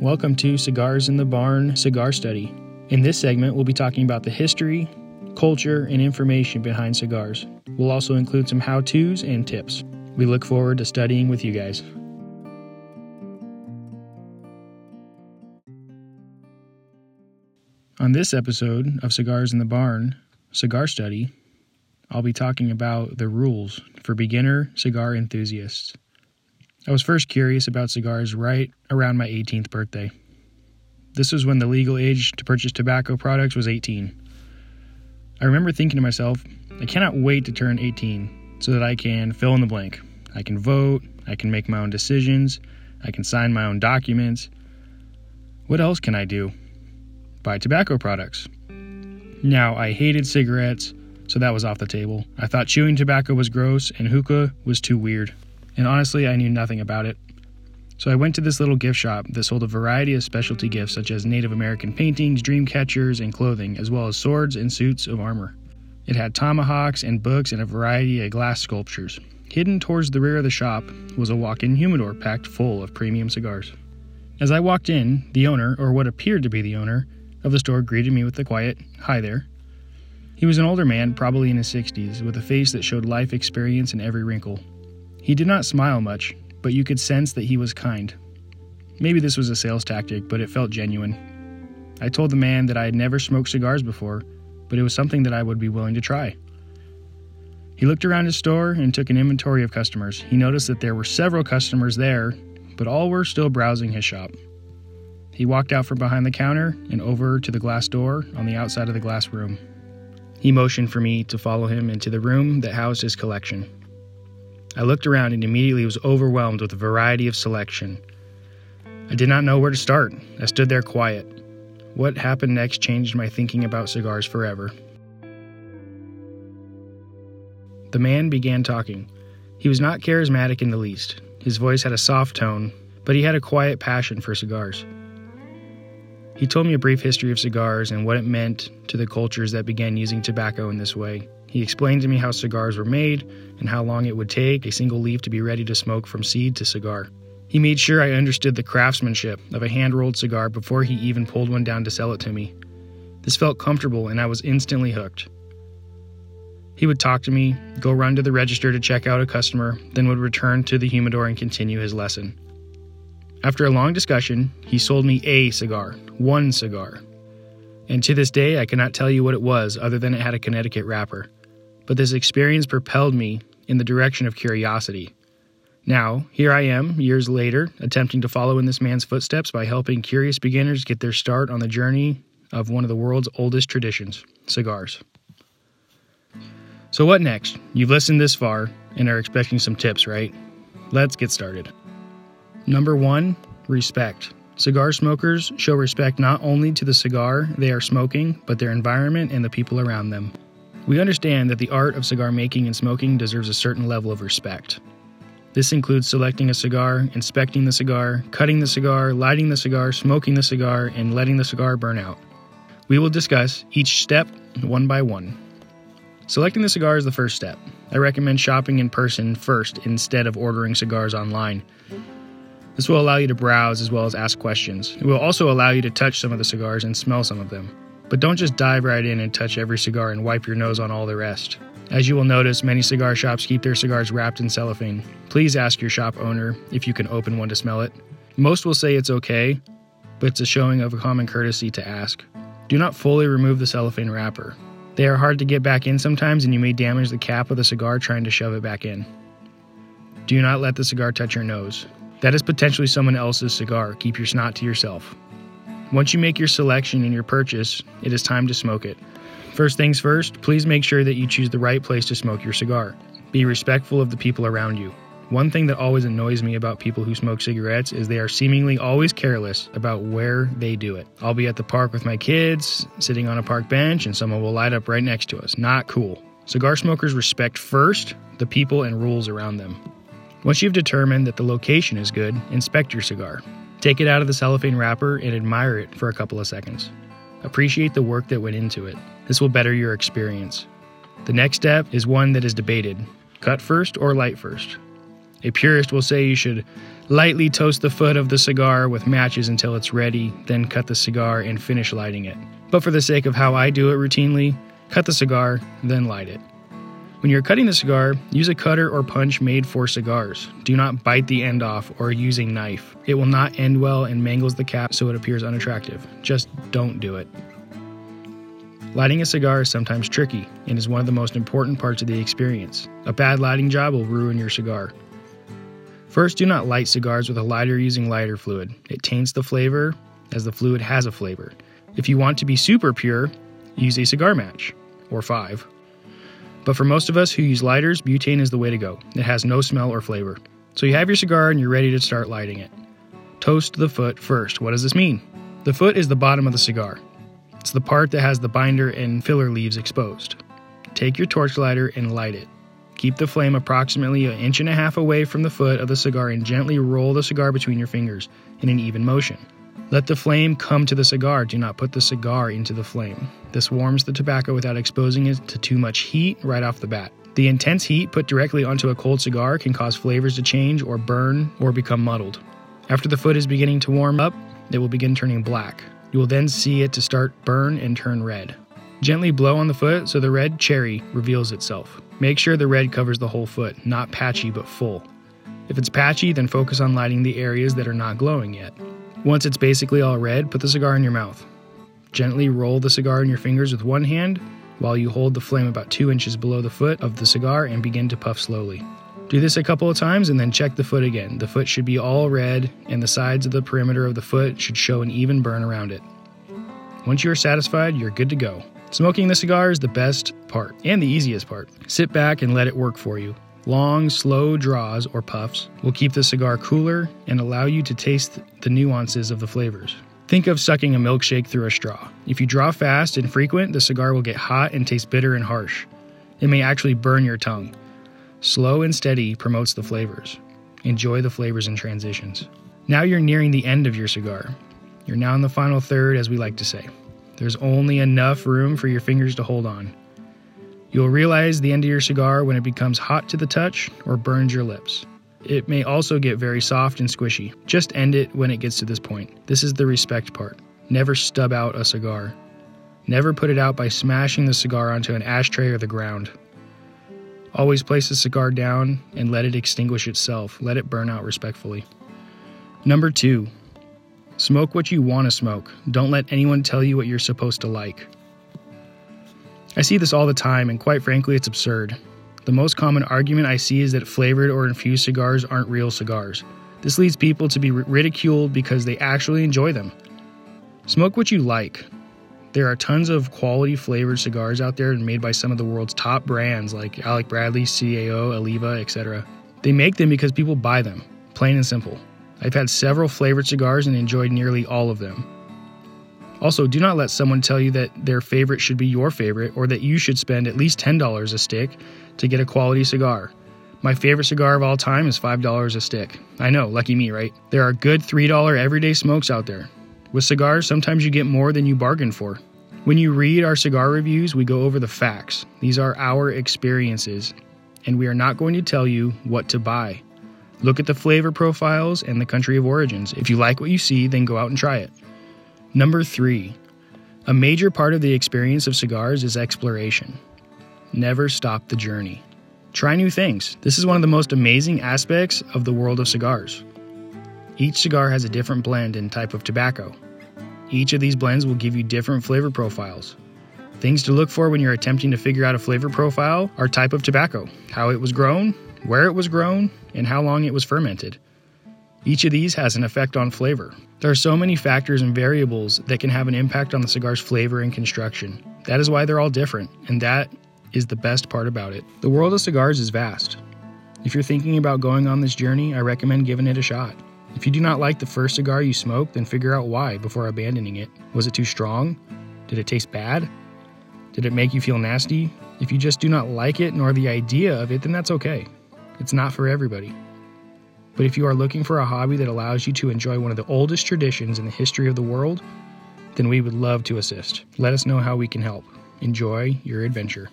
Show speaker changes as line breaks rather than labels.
Welcome to Cigars in the Barn Cigar Study. In this segment, we'll be talking about the history, culture, and information behind cigars. We'll also include some how to's and tips. We look forward to studying with you guys. On this episode of Cigars in the Barn Cigar Study, I'll be talking about the rules for beginner cigar enthusiasts. I was first curious about cigars right around my 18th birthday. This was when the legal age to purchase tobacco products was 18. I remember thinking to myself, I cannot wait to turn 18 so that I can fill in the blank. I can vote, I can make my own decisions, I can sign my own documents. What else can I do? Buy tobacco products. Now, I hated cigarettes, so that was off the table. I thought chewing tobacco was gross and hookah was too weird and honestly, I knew nothing about it. So I went to this little gift shop that sold a variety of specialty gifts such as Native American paintings, dream catchers, and clothing, as well as swords and suits of armor. It had tomahawks and books and a variety of glass sculptures. Hidden towards the rear of the shop was a walk in humidor packed full of premium cigars. As I walked in, the owner, or what appeared to be the owner, of the store greeted me with a quiet, Hi there. He was an older man, probably in his 60s, with a face that showed life experience in every wrinkle. He did not smile much, but you could sense that he was kind. Maybe this was a sales tactic, but it felt genuine. I told the man that I had never smoked cigars before, but it was something that I would be willing to try. He looked around his store and took an inventory of customers. He noticed that there were several customers there, but all were still browsing his shop. He walked out from behind the counter and over to the glass door on the outside of the glass room. He motioned for me to follow him into the room that housed his collection. I looked around and immediately was overwhelmed with a variety of selection. I did not know where to start. I stood there quiet. What happened next changed my thinking about cigars forever. The man began talking. He was not charismatic in the least. His voice had a soft tone, but he had a quiet passion for cigars. He told me a brief history of cigars and what it meant to the cultures that began using tobacco in this way. He explained to me how cigars were made and how long it would take a single leaf to be ready to smoke from seed to cigar. He made sure I understood the craftsmanship of a hand rolled cigar before he even pulled one down to sell it to me. This felt comfortable and I was instantly hooked. He would talk to me, go run to the register to check out a customer, then would return to the humidor and continue his lesson. After a long discussion, he sold me a cigar, one cigar. And to this day, I cannot tell you what it was other than it had a Connecticut wrapper but this experience propelled me in the direction of curiosity. Now, here I am, years later, attempting to follow in this man's footsteps by helping curious beginners get their start on the journey of one of the world's oldest traditions cigars. So, what next? You've listened this far and are expecting some tips, right? Let's get started. Number one, respect. Cigar smokers show respect not only to the cigar they are smoking, but their environment and the people around them. We understand that the art of cigar making and smoking deserves a certain level of respect. This includes selecting a cigar, inspecting the cigar, cutting the cigar, lighting the cigar, smoking the cigar, and letting the cigar burn out. We will discuss each step one by one. Selecting the cigar is the first step. I recommend shopping in person first instead of ordering cigars online. This will allow you to browse as well as ask questions. It will also allow you to touch some of the cigars and smell some of them. But don't just dive right in and touch every cigar and wipe your nose on all the rest. As you will notice, many cigar shops keep their cigars wrapped in cellophane. Please ask your shop owner if you can open one to smell it. Most will say it's okay, but it's a showing of a common courtesy to ask. Do not fully remove the cellophane wrapper. They are hard to get back in sometimes, and you may damage the cap of the cigar trying to shove it back in. Do not let the cigar touch your nose. That is potentially someone else's cigar. Keep your snot to yourself. Once you make your selection and your purchase, it is time to smoke it. First things first, please make sure that you choose the right place to smoke your cigar. Be respectful of the people around you. One thing that always annoys me about people who smoke cigarettes is they are seemingly always careless about where they do it. I'll be at the park with my kids, sitting on a park bench, and someone will light up right next to us. Not cool. Cigar smokers respect first the people and rules around them. Once you've determined that the location is good, inspect your cigar. Take it out of the cellophane wrapper and admire it for a couple of seconds. Appreciate the work that went into it. This will better your experience. The next step is one that is debated cut first or light first. A purist will say you should lightly toast the foot of the cigar with matches until it's ready, then cut the cigar and finish lighting it. But for the sake of how I do it routinely, cut the cigar, then light it. When you're cutting the cigar, use a cutter or punch made for cigars. Do not bite the end off or use a knife. It will not end well and mangles the cap so it appears unattractive. Just don't do it. Lighting a cigar is sometimes tricky and is one of the most important parts of the experience. A bad lighting job will ruin your cigar. First, do not light cigars with a lighter using lighter fluid. It taints the flavor, as the fluid has a flavor. If you want to be super pure, use a cigar match, or five. But for most of us who use lighters, butane is the way to go. It has no smell or flavor. So you have your cigar and you're ready to start lighting it. Toast the foot first. What does this mean? The foot is the bottom of the cigar. It's the part that has the binder and filler leaves exposed. Take your torch lighter and light it. Keep the flame approximately an inch and a half away from the foot of the cigar and gently roll the cigar between your fingers in an even motion. Let the flame come to the cigar. Do not put the cigar into the flame. This warms the tobacco without exposing it to too much heat right off the bat. The intense heat put directly onto a cold cigar can cause flavors to change or burn or become muddled. After the foot is beginning to warm up, it will begin turning black. You will then see it to start burn and turn red. Gently blow on the foot so the red cherry reveals itself. Make sure the red covers the whole foot, not patchy but full. If it's patchy, then focus on lighting the areas that are not glowing yet. Once it's basically all red, put the cigar in your mouth. Gently roll the cigar in your fingers with one hand while you hold the flame about two inches below the foot of the cigar and begin to puff slowly. Do this a couple of times and then check the foot again. The foot should be all red and the sides of the perimeter of the foot should show an even burn around it. Once you are satisfied, you're good to go. Smoking the cigar is the best part and the easiest part. Sit back and let it work for you. Long, slow draws or puffs will keep the cigar cooler and allow you to taste the nuances of the flavors. Think of sucking a milkshake through a straw. If you draw fast and frequent, the cigar will get hot and taste bitter and harsh. It may actually burn your tongue. Slow and steady promotes the flavors. Enjoy the flavors and transitions. Now you're nearing the end of your cigar. You're now in the final third, as we like to say. There's only enough room for your fingers to hold on. You'll realize the end of your cigar when it becomes hot to the touch or burns your lips. It may also get very soft and squishy. Just end it when it gets to this point. This is the respect part. Never stub out a cigar. Never put it out by smashing the cigar onto an ashtray or the ground. Always place the cigar down and let it extinguish itself. Let it burn out respectfully. Number two, smoke what you want to smoke. Don't let anyone tell you what you're supposed to like. I see this all the time, and quite frankly, it's absurd. The most common argument I see is that flavored or infused cigars aren't real cigars. This leads people to be ridiculed because they actually enjoy them. Smoke what you like. There are tons of quality flavored cigars out there and made by some of the world's top brands like Alec Bradley, CAO, Oliva, etc. They make them because people buy them, plain and simple. I've had several flavored cigars and enjoyed nearly all of them. Also, do not let someone tell you that their favorite should be your favorite or that you should spend at least $10 a stick to get a quality cigar. My favorite cigar of all time is $5 a stick. I know, lucky me, right? There are good $3 everyday smokes out there. With cigars, sometimes you get more than you bargained for. When you read our cigar reviews, we go over the facts. These are our experiences, and we are not going to tell you what to buy. Look at the flavor profiles and the country of origins. If you like what you see, then go out and try it. Number three, a major part of the experience of cigars is exploration. Never stop the journey. Try new things. This is one of the most amazing aspects of the world of cigars. Each cigar has a different blend and type of tobacco. Each of these blends will give you different flavor profiles. Things to look for when you're attempting to figure out a flavor profile are type of tobacco, how it was grown, where it was grown, and how long it was fermented. Each of these has an effect on flavor. There are so many factors and variables that can have an impact on the cigar's flavor and construction. That is why they're all different, and that is the best part about it. The world of cigars is vast. If you're thinking about going on this journey, I recommend giving it a shot. If you do not like the first cigar you smoked, then figure out why before abandoning it. Was it too strong? Did it taste bad? Did it make you feel nasty? If you just do not like it nor the idea of it, then that's okay. It's not for everybody. But if you are looking for a hobby that allows you to enjoy one of the oldest traditions in the history of the world, then we would love to assist. Let us know how we can help. Enjoy your adventure.